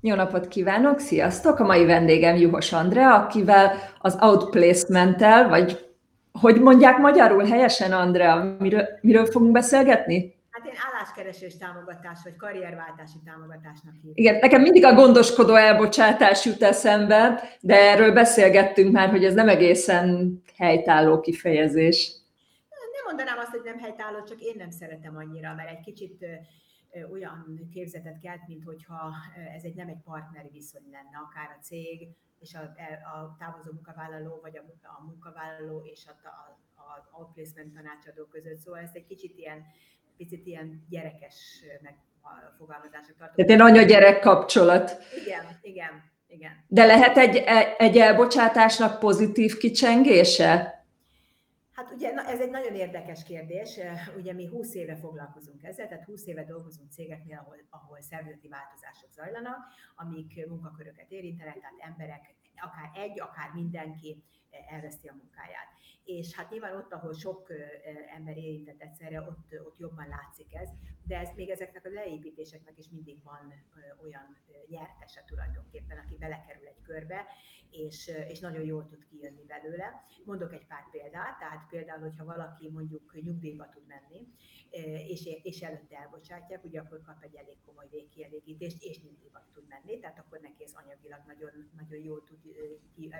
Jó napot kívánok, sziasztok! A mai vendégem Juhos Andrea, akivel az outplacement-tel, vagy hogy mondják magyarul helyesen, Andrea, miről, miről fogunk beszélgetni? Hát én álláskeresés támogatás, vagy karrierváltási támogatásnak hívom. Igen, nekem mindig a gondoskodó elbocsátás jut eszembe, de erről beszélgettünk már, hogy ez nem egészen helytálló kifejezés. Nem mondanám azt, hogy nem helytálló, csak én nem szeretem annyira, mert egy kicsit olyan képzetet kelt, mint hogyha ez egy nem egy partneri viszony lenne, akár a cég és a, a távozó munkavállaló, vagy a, a munkavállaló és a, a, a outplacement tanácsadó között. Szóval ez egy kicsit ilyen, picit ilyen gyerekes megfogalmazások tartom. Tehát egy anya-gyerek kapcsolat. Igen, igen, igen. De lehet egy, egy elbocsátásnak pozitív kicsengése? Hát ugye ez egy nagyon érdekes kérdés. Ugye mi 20 éve foglalkozunk ezzel, tehát 20 éve dolgozunk cégeknél, ahol, ahol szervezeti változások zajlanak, amik munkaköröket érintenek, tehát emberek, akár egy, akár mindenki elveszti a munkáját. És hát nyilván ott, ahol sok ember érintett egyszerre, ott, ott jobban látszik ez, de ez még ezeknek a leépítéseknek is mindig van olyan nyertese tulajdonképpen, aki belekerül egy körbe, és, és nagyon jól tud kijönni belőle. Mondok egy pár példát, tehát például, hogyha valaki mondjuk nyugdíjba tud menni, és, és előtte elbocsátják, ugye akkor kap egy elég komoly végkielégítést, és nyugdíjba tud menni, tehát akkor neki ez anyagilag nagyon, nagyon jól, tud,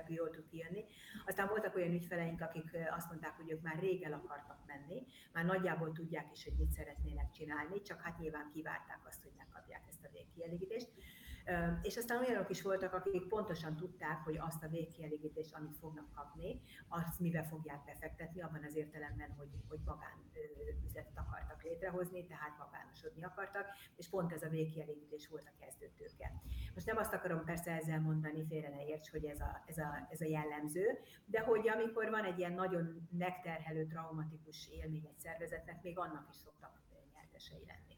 jól tud kijönni. Aztán voltak olyan ügyfeleink, akik azt mondták, hogy ők már rég el akartak menni, már nagyjából tudják is, hogy mit szeretnének csinálni, csak hát nyilván kivárták azt, hogy megkapják ezt a végkielégítést. És aztán olyanok is voltak, akik pontosan tudták, hogy azt a végkielégítést, amit fognak kapni, azt mivel fogják befektetni, abban az értelemben, hogy, hogy magán üzletet akartak létrehozni, tehát magánosodni akartak, és pont ez a végkielégítés volt a kezdőtőke. Most nem azt akarom persze ezzel mondani, félre ne érts, hogy ez a, ez, a, ez a jellemző, de hogy amikor van egy ilyen nagyon megterhelő, traumatikus élmény egy szervezetnek, még annak is szoktak nyertesei lenni.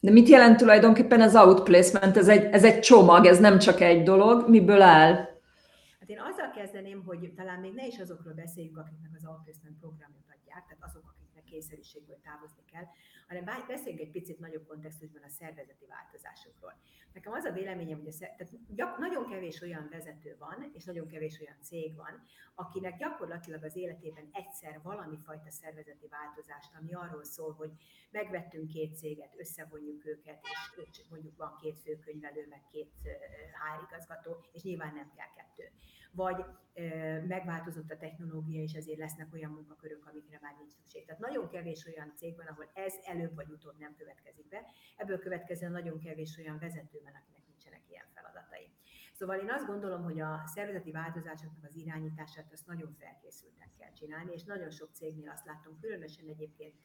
De mit jelent tulajdonképpen az outplacement? Ez egy, ez egy csomag, ez nem csak egy dolog. Miből áll? Hát én azzal kezdeném, hogy talán még ne is azokról beszéljünk, akiknek az outplacement programot adják, tehát azok, kényszerűségből távozni kell, hanem beszéljünk egy picit nagyobb kontextusban a szervezeti változásokról. Nekem az a véleményem, hogy a szer- tehát gyak, nagyon kevés olyan vezető van, és nagyon kevés olyan cég van, akinek gyakorlatilag az életében egyszer valami fajta szervezeti változást, ami arról szól, hogy megvettünk két céget, összevonjuk őket, és mondjuk van két főkönyvelő, meg két HR igazgató, és nyilván nem kell kettő vagy megváltozott a technológia, és ezért lesznek olyan munkakörök, amikre már nincs szükség. Tehát nagyon kevés olyan cég van, ahol ez előbb vagy utóbb nem következik be. Ebből következően nagyon kevés olyan vezető van, akinek nincsenek ilyen feladatai. Szóval én azt gondolom, hogy a szervezeti változásoknak az irányítását azt nagyon felkészülten kell csinálni, és nagyon sok cégnél azt látom, különösen egyébként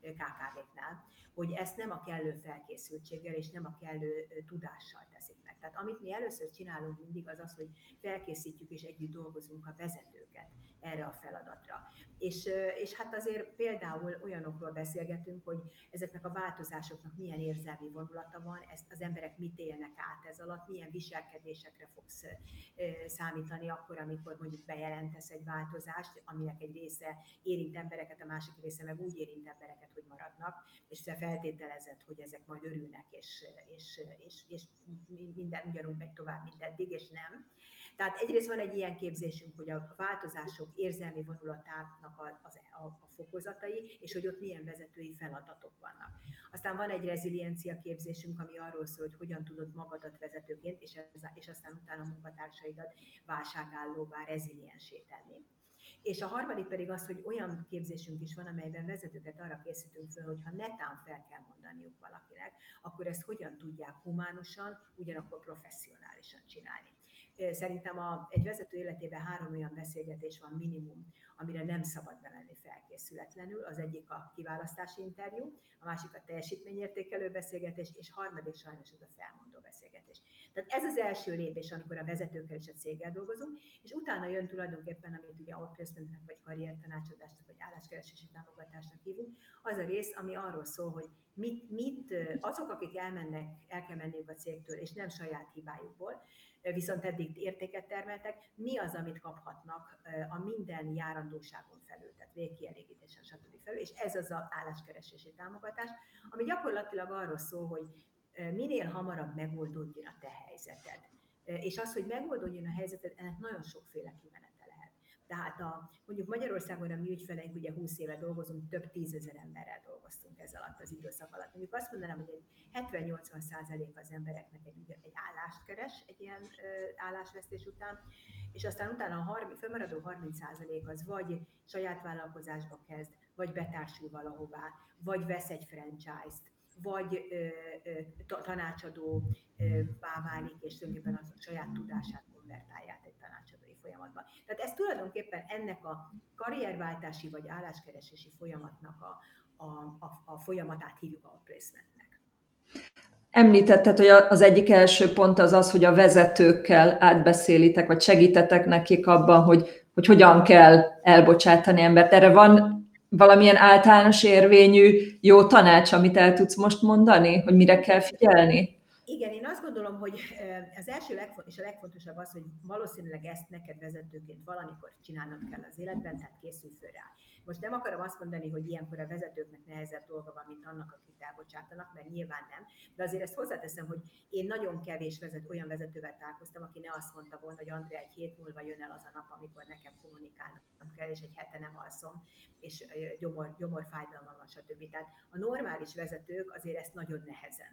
KKV-knál, hogy ezt nem a kellő felkészültséggel és nem a kellő tudással teszik. Tehát amit mi először csinálunk mindig az az, hogy felkészítjük és együtt dolgozunk a vezetőket erre a feladatra. És, és hát azért például olyanokról beszélgetünk, hogy ezeknek a változásoknak milyen érzelmi vonulata van, ezt az emberek mit élnek át ez alatt, milyen viselkedésekre fogsz számítani akkor, amikor mondjuk bejelentesz egy változást, aminek egy része érint embereket, a másik része meg úgy érint embereket, hogy maradnak, és te feltételezed, hogy ezek majd örülnek, és, és, és, és minden ugyanúgy megy tovább, mint eddig, és nem. Tehát egyrészt van egy ilyen képzésünk, hogy a változások érzelmi vonulatának a, a, a fokozatai, és hogy ott milyen vezetői feladatok vannak. Aztán van egy reziliencia képzésünk, ami arról szól, hogy hogyan tudod magadat vezetőként, és, ez, és aztán utána a munkatársaidat válságállóvá, reziliensé tenni. És a harmadik pedig az, hogy olyan képzésünk is van, amelyben vezetőket arra készítünk fel, hogy ha netán fel kell mondaniuk valakinek, akkor ezt hogyan tudják humánusan, ugyanakkor professzionálisan csinálni. Szerintem a, egy vezető életében három olyan beszélgetés van minimum, amire nem szabad bemenni felkészületlenül. Az egyik a kiválasztási interjú, a másik a teljesítményértékelő beszélgetés, és harmadik sajnos ez a felmondó beszélgetés. Tehát ez az első lépés, amikor a vezetőkkel és a céggel dolgozunk, és utána jön tulajdonképpen, amit ugye outplacementnek, vagy karriertanácsadásnak, vagy álláskeresési támogatásnak hívunk, az a rész, ami arról szól, hogy mit, mit azok, akik elmennek, el kell menniük a cégtől, és nem saját hibájukból, viszont eddig értéket termeltek, mi az, amit kaphatnak a minden járandóságon felül, tehát végkielégítésen, stb. felül, és ez az a álláskeresési támogatás, ami gyakorlatilag arról szól, hogy minél hamarabb megoldódjon a te helyzeted. És az, hogy megoldódjon a helyzeted, ennek nagyon sokféle kimenete lehet. Tehát a, mondjuk Magyarországon a mi ügyfeleink, ugye 20 éve dolgozunk, több tízezer emberrel dolgoztunk ez alatt az időszak alatt. Mondjuk azt mondanám, hogy egy 70-80 százalék az embereknek egy, egy állást keres egy ilyen állásvesztés után, és aztán utána a 30, fölmaradó 30 százalék az vagy saját vállalkozásba kezd, vagy betársul valahová, vagy vesz egy franchise-t, vagy ö, ö, tanácsadó válik, és tulajdonképpen a saját tudását konvertálják egy tanácsadói folyamatban. Tehát ez tulajdonképpen ennek a karrierváltási vagy álláskeresési folyamatnak a, a, a, a folyamatát hívjuk a placementnek. Említetted, hogy az egyik első pont az az, hogy a vezetőkkel átbeszélitek, vagy segítetek nekik abban, hogy, hogy hogyan kell elbocsátani embert. Erre van valamilyen általános érvényű jó tanács, amit el tudsz most mondani, hogy mire kell figyelni? Igen, én azt gondolom, hogy az első és a legfontosabb az, hogy valószínűleg ezt neked vezetőként valamikor csinálnod kell az életben, tehát készülj föl rá. Most nem akarom azt mondani, hogy ilyenkor a vezetőknek nehezebb dolga van, mint annak, akit elbocsátanak, mert nyilván nem. De azért ezt hozzáteszem, hogy én nagyon kevés vezet, olyan vezetővel találkoztam, aki ne azt mondta volna, hogy Andrea egy hét múlva jön el az a nap, amikor nekem kommunikálnom kell, és egy hete nem alszom, és gyomor, gyomorfájdalmam van, stb. Tehát a normális vezetők azért ezt nagyon nehezen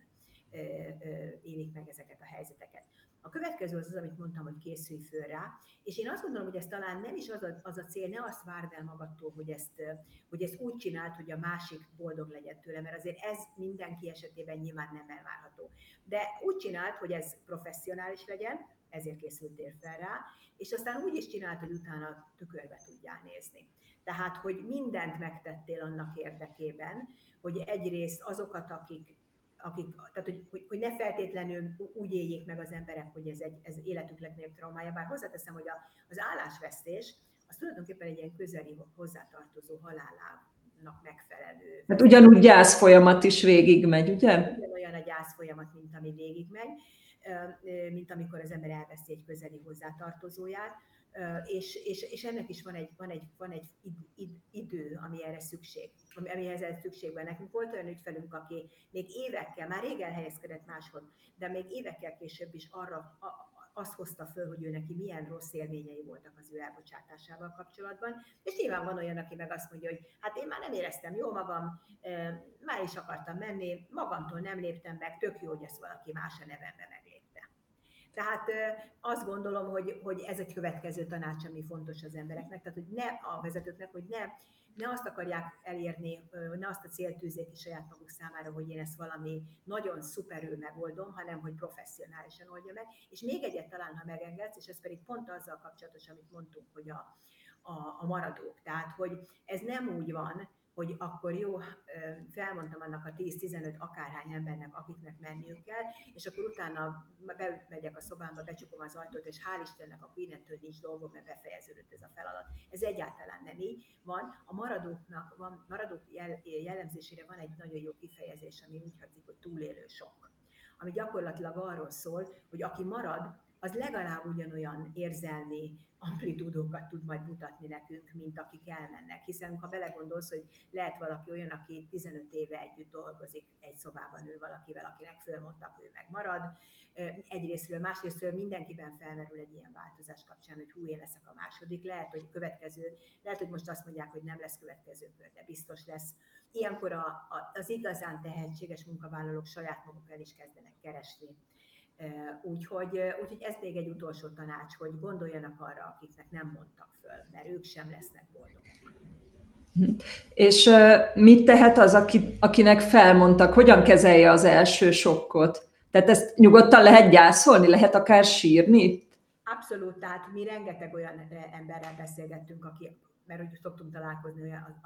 élik meg ezeket a helyzeteket. A következő az az, amit mondtam, hogy készülj föl rá, és én azt gondolom, hogy ez talán nem is az a, az a cél, ne azt várd el magadtól, hogy ezt, hogy ezt úgy csinált, hogy a másik boldog legyen tőle, mert azért ez mindenki esetében nyilván nem elvárható. De úgy csinált, hogy ez professzionális legyen, ezért készültél fel rá, és aztán úgy is csinált, hogy utána tükörbe tudjál nézni. Tehát, hogy mindent megtettél annak érdekében, hogy egyrészt azokat, akik akik, tehát hogy, hogy, hogy ne feltétlenül úgy éljék meg az emberek, hogy ez, egy, ez életük legnagyobb traumája, bár hozzáteszem, hogy a, az állásvesztés az tulajdonképpen egy ilyen közeli hozzátartozó halálának megfelelő. Hát ugyanúgy gyász folyamat is végigmegy, ugye? Ugyanolyan a gyász folyamat, mint ami végigmegy, mint amikor az ember elveszi egy közeli hozzátartozóját és, és, és ennek is van egy, van egy, van egy idő, ami erre szükség, amihez ez szükség van. Nekünk volt olyan ügyfelünk, aki még évekkel, már rég elhelyezkedett máshol, de még évekkel később is arra, azt hozta föl, hogy ő neki milyen rossz élményei voltak az ő elbocsátásával kapcsolatban. És nyilván van olyan, aki meg azt mondja, hogy hát én már nem éreztem jó magam, már is akartam menni, magamtól nem léptem meg, tök jó, hogy ezt valaki más a nevembe meg tehát azt gondolom, hogy, hogy ez egy következő tanács, ami fontos az embereknek, tehát hogy ne a vezetőknek, hogy ne, ne azt akarják elérni, ne azt a célt tűzzék ki saját maguk számára, hogy én ezt valami nagyon szuperül megoldom, hanem hogy professzionálisan oldja meg. És még egyet talán, ha megengedsz, és ez pedig pont azzal kapcsolatos, amit mondtunk, hogy a, a, a maradók. Tehát, hogy ez nem úgy van, hogy akkor jó, felmondtam annak a 10-15 akárhány embernek, akiknek menniük kell, és akkor utána bemegyek a szobámba, becsukom az ajtót, és hál' Istennek akkor innentől nincs dolgom, mert befejeződött ez a feladat. Ez egyáltalán nem így van. A maradóknak, van, maradók jel, jellemzésére van egy nagyon jó kifejezés, ami úgy hangzik, hogy túlélő sok ami gyakorlatilag arról szól, hogy aki marad, az legalább ugyanolyan érzelmi amplitúdókat tud majd mutatni nekünk, mint akik elmennek. Hiszen ha belegondolsz, hogy lehet valaki olyan, aki 15 éve együtt dolgozik egy szobában ő valakivel, akinek fölmondtak, ő meg marad. Egyrésztről, másrésztről mindenkiben felmerül egy ilyen változás kapcsán, hogy hú, én leszek a második. Lehet, hogy következő, lehet, hogy most azt mondják, hogy nem lesz következő kör, de biztos lesz. Ilyenkor a, a, az igazán tehetséges munkavállalók saját maguk el is kezdenek keresni Úgyhogy, úgyhogy ez még egy utolsó tanács, hogy gondoljanak arra, akiknek nem mondtak föl, mert ők sem lesznek boldogok. És mit tehet az, aki, akinek felmondtak, hogyan kezelje az első sokkot? Tehát ezt nyugodtan lehet gyászolni, lehet akár sírni? Abszolút, tehát mi rengeteg olyan emberrel beszélgettünk, aki, mert úgy szoktunk találkozni olyan,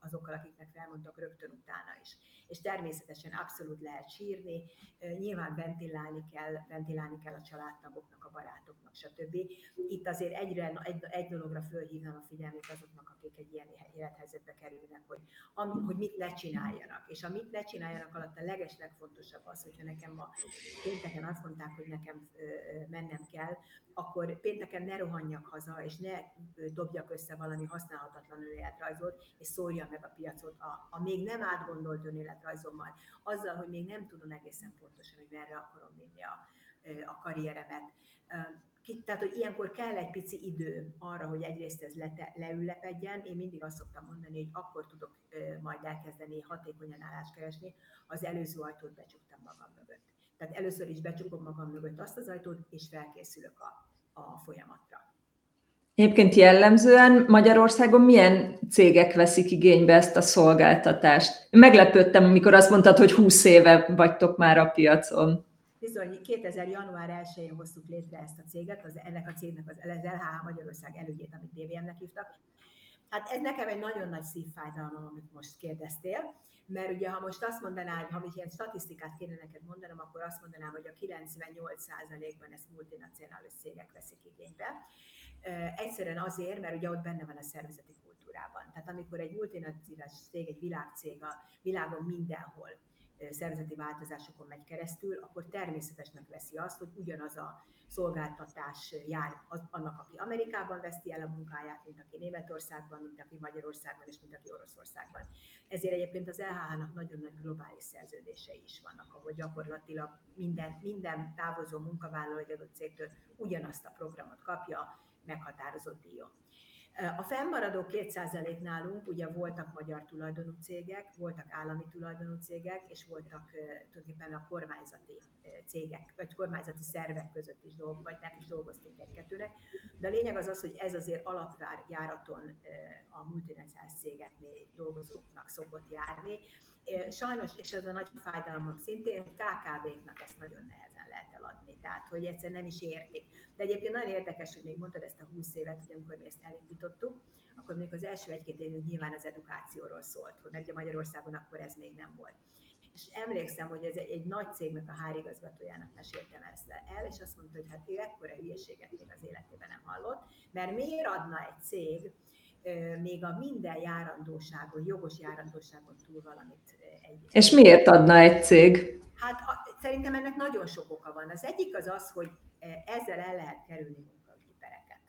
azokkal, akiknek felmondtak rögtön utána is és természetesen abszolút lehet sírni, nyilván ventilálni kell, ventilálni kell a családtagoknak, a barátoknak, stb. Itt azért egyre, egy, egy dologra fölhívnám a figyelmét azoknak, akik egy ilyen élethelyzetbe kerülnek, hogy, am, hogy mit ne csináljanak. És a mit ne csináljanak alatt a leges legfontosabb az, hogyha nekem ma pénteken azt mondták, hogy nekem mennem kell, akkor pénteken ne rohanjak haza, és ne dobjak össze valami használhatatlan önéletrajzot, és szólja meg a piacot a, a még nem átgondolt önélet önéletrajzommal, azzal, hogy még nem tudom egészen pontosan, hogy merre akarom vinni a, a karrieremet. Tehát, hogy ilyenkor kell egy pici idő arra, hogy egyrészt ez le, leüllepedjen. Én mindig azt szoktam mondani, hogy akkor tudok majd elkezdeni hatékonyan állást keresni, az előző ajtót becsuktam magam mögött. Tehát először is becsukom magam mögött azt az ajtót, és felkészülök a, a folyamatra. Egyébként jellemzően Magyarországon milyen cégek veszik igénybe ezt a szolgáltatást? Meglepődtem, amikor azt mondtad, hogy 20 éve vagytok már a piacon. Bizony, 2000. január 1-én hoztuk létre ezt a céget, az, ennek a cégnek az, az LHH Magyarország elődjét, amit DVM-nek hívtak. Hát ez nekem egy nagyon nagy szívfájdalom, amit most kérdeztél, mert ugye ha most azt mondanám, ha ilyen statisztikát kéne neked mondanom, akkor azt mondanám, hogy a 98%-ban ezt multinacionális cégek veszik igénybe. Egyszerűen azért, mert ugye ott benne van a szervezeti kultúrában. Tehát amikor egy multinacionális cég, egy világcég a világon mindenhol szervezeti változásokon megy keresztül, akkor természetesnek veszi azt, hogy ugyanaz a szolgáltatás jár annak, aki Amerikában veszti el a munkáját, mint aki Németországban, mint aki Magyarországban, és mint aki Oroszországban. Ezért egyébként az LHH-nak nagyon nagy globális szerződései is vannak, ahol gyakorlatilag minden, minden távozó munkavállaló egy adott cégtől ugyanazt a programot kapja meghatározott díjon. A fennmaradó 2% nálunk ugye voltak magyar tulajdonú cégek, voltak állami tulajdonú cégek, és voltak tulajdonképpen a kormányzati cégek, vagy kormányzati szervek között is dolgoztunk, vagy nem is dolgoztunk egy-kettőnek. De a lényeg az az, hogy ez azért alapjáraton a multinacionális cégeknél dolgozóknak szokott járni. Sajnos, és ez a nagy fájdalmak szintén, KKV-knak ezt nagyon nehezen lehet eladni, tehát hogy egyszer nem is értik de egyébként nagyon érdekes, hogy még mondtad ezt a 20 évet, hogy amikor mi ezt elindítottuk, akkor még az első egy-két évünk nyilván az edukációról szólt, hogy ugye Magyarországon akkor ez még nem volt. És emlékszem, hogy ez egy, egy nagy cégnek a hárigazgatójának meséltem ezt el, és azt mondta, hogy hát ő ekkora hülyeséget még az életében nem hallott, mert miért adna egy cég még a minden járandóságon, jogos járandóságon túl valamit egy... És miért adna egy cég? Hát szerintem ennek nagyon sok oka van. Az egyik az az, hogy E, ezzel el lehet kerülni munkaügyi pereket.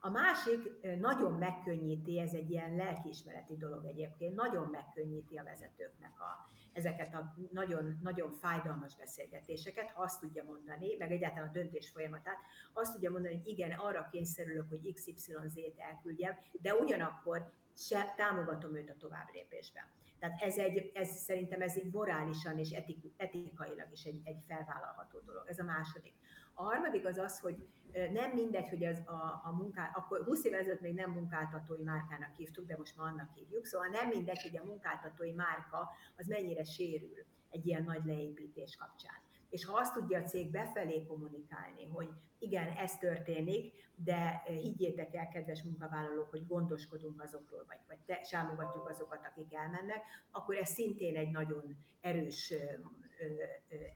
A másik e, nagyon megkönnyíti, ez egy ilyen lelkiismereti dolog egyébként, nagyon megkönnyíti a vezetőknek a, ezeket a nagyon, nagyon fájdalmas beszélgetéseket, ha azt tudja mondani, meg egyáltalán a döntés folyamatát, azt tudja mondani, hogy igen, arra kényszerülök, hogy XYZ-t elküldjem, de ugyanakkor se támogatom őt a tovább lépésben. Tehát ez, egy, ez szerintem ez egy morálisan és etik, etikailag is egy, egy felvállalható dolog. Ez a második. A harmadik az az, hogy nem mindegy, hogy az a, a munká, akkor 20 évvel ezelőtt még nem munkáltatói márkának hívtuk, de most már annak hívjuk, szóval nem mindegy, hogy a munkáltatói márka az mennyire sérül egy ilyen nagy leépítés kapcsán. És ha azt tudja a cég befelé kommunikálni, hogy igen, ez történik, de higgyétek el, kedves munkavállalók, hogy gondoskodunk azokról, vagy, vagy te, sámogatjuk azokat, akik elmennek, akkor ez szintén egy nagyon erős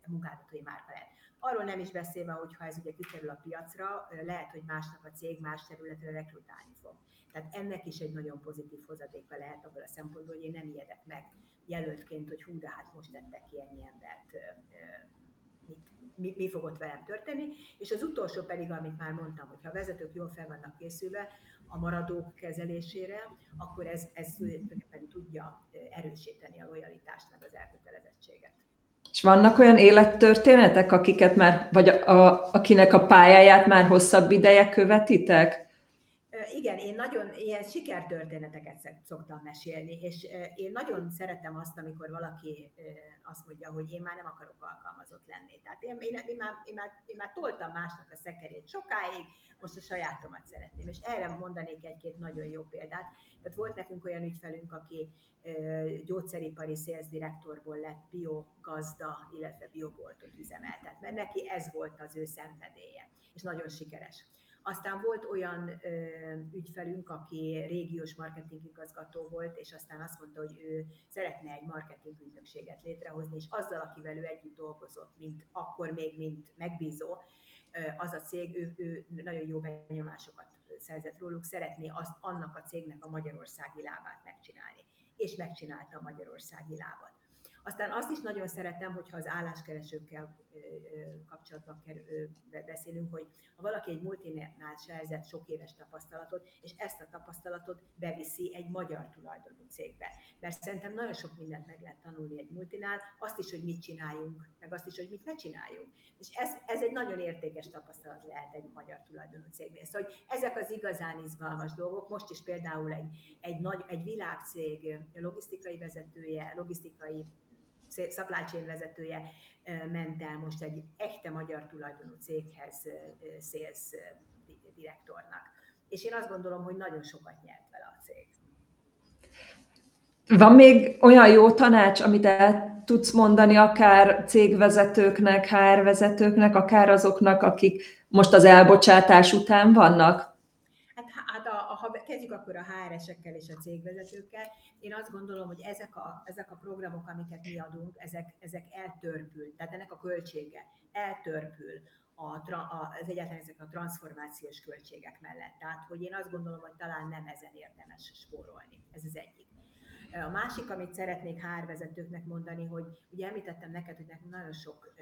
munkáltatói márka lehet. Arról nem is beszélve, hogy ha ez ugye kikerül a piacra, lehet, hogy másnak a cég más területre rekrutálni fog. Tehát ennek is egy nagyon pozitív hozadéka lehet abban a szempontból, hogy én nem ijedek meg jelöltként, hogy hú, de hát most tettek ennyi embert, mi, mi fog ott velem történni. És az utolsó pedig, amit már mondtam, hogy ha a vezetők jól fel vannak készülve a maradók kezelésére, akkor ez, ez tulajdonképpen tudja erősíteni a lojalitást meg az elkötelezettséget. És vannak olyan élettörténetek, akiket már, vagy a, a, akinek a pályáját már hosszabb ideje követitek? Igen, én nagyon ilyen sikertörténeteket szoktam mesélni, és én nagyon szeretem azt, amikor valaki azt mondja, hogy én már nem akarok alkalmazott lenni. Tehát én, én, én, már, én, már, én már toltam másnak a szekerét sokáig, most a sajátomat szeretném. És erre mondanék egy-két nagyon jó példát. Tehát volt nekünk olyan ügyfelünk, aki gyógyszeripari szélszdirektorból lett biogazda, illetve bioboltot üzemeltet, mert neki ez volt az ő szenvedélye, és nagyon sikeres. Aztán volt olyan ö, ügyfelünk, aki régiós marketingigazgató volt, és aztán azt mondta, hogy ő szeretne egy marketing ügynökséget létrehozni, és azzal, akivel ő együtt dolgozott, mint akkor még, mint megbízó, az a cég, ő, ő nagyon jó benyomásokat szerzett róluk, szeretné azt annak a cégnek a magyarországi lábát megcsinálni. És megcsinálta a magyarországi lábat. Aztán azt is nagyon szeretem, hogyha az álláskeresőkkel kapcsolatban beszélünk, hogy ha valaki egy multinál szerzett sok éves tapasztalatot, és ezt a tapasztalatot beviszi egy magyar tulajdonú cégbe. Mert szerintem nagyon sok mindent meg lehet tanulni egy multinál, azt is, hogy mit csináljunk, meg azt is, hogy mit ne csináljunk. És ez, ez egy nagyon értékes tapasztalat lehet egy magyar tulajdonú cégnél. Szóval hogy ezek az igazán izgalmas dolgok. Most is például egy, egy, nagy, egy világcég logisztikai vezetője, logisztikai supply chain vezetője ment el most egy echte magyar tulajdonú céghez sales direktornak. És én azt gondolom, hogy nagyon sokat nyert vele a cég. Van még olyan jó tanács, amit el tudsz mondani akár cégvezetőknek, HR vezetőknek, akár azoknak, akik most az elbocsátás után vannak? Kezdjük akkor a HR-esekkel és a cégvezetőkkel, én azt gondolom, hogy ezek a, ezek a programok, amiket mi adunk, ezek, ezek eltörpül, tehát ennek a költsége eltörpül a, a, az egyáltalán ezek a transformációs költségek mellett. Tehát, hogy én azt gondolom, hogy talán nem ezen érdemes spórolni. Ez az egyik. A másik, amit szeretnék hárvezetőknek mondani, hogy ugye említettem neked, hogy nekünk nagyon sok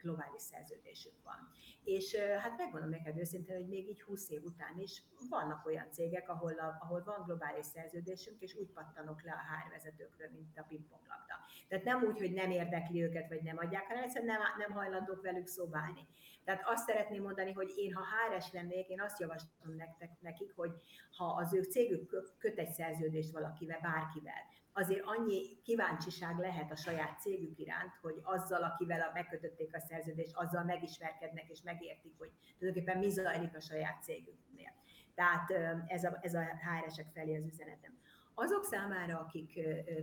globális szerződésünk van. És hát megmondom neked őszintén, hogy még így 20 év után is vannak olyan cégek, ahol, a, ahol van globális szerződésünk, és úgy pattanok le a hárvezetőkről, mint a pingponglabda. Tehát nem úgy, hogy nem érdekli őket, vagy nem adják, hanem egyszerűen nem, nem hajlandók velük szobálni. Tehát azt szeretném mondani, hogy én, ha háres lennék, én azt javaslom nektek, nekik, hogy ha az ő cégük köt egy szerződést valakivel, bárkivel, azért annyi kíváncsiság lehet a saját cégük iránt, hogy azzal, akivel a, megkötötték a szerződést, azzal megismerkednek és megértik, hogy tulajdonképpen mi zajlik a saját cégüknél. Tehát ez a, ez a HR-esek felé az üzenetem. Azok számára, akik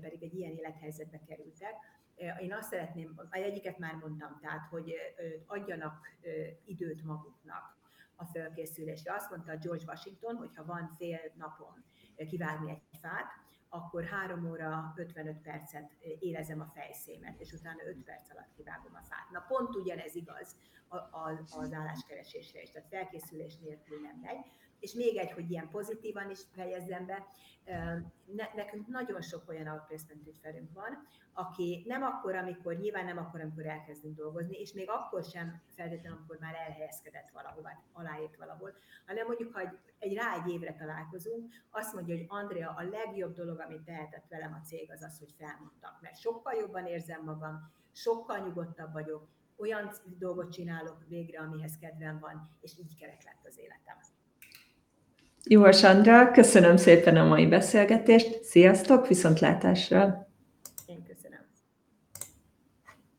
pedig egy ilyen élethelyzetbe kerültek, én azt szeretném, egyiket már mondtam, tehát, hogy adjanak időt maguknak a felkészülésre. Azt mondta George Washington, hogy ha van fél napon kivágni egy fát, akkor 3 óra 55 percet érezem a fejszémet, és utána 5 perc alatt kivágom a fát. Na pont ugyanez igaz az álláskeresésre is, tehát felkészülés nélkül nem megy. És még egy, hogy ilyen pozitívan is fejezzem be, nekünk nagyon sok olyan outplacement ügyfelünk van, aki nem akkor, amikor, nyilván nem akkor, amikor elkezdünk dolgozni, és még akkor sem feltétlenül, amikor már elhelyezkedett valahova, aláírt valahol, hanem mondjuk, ha egy, egy rá egy évre találkozunk, azt mondja, hogy Andrea, a legjobb dolog, amit tehetett velem a cég, az az, hogy felmondtak, mert sokkal jobban érzem magam, sokkal nyugodtabb vagyok, olyan dolgot csinálok végre, amihez kedvem van, és így kerek lett az életem. Jó, Sandra, köszönöm szépen a mai beszélgetést. Sziasztok, viszontlátásra!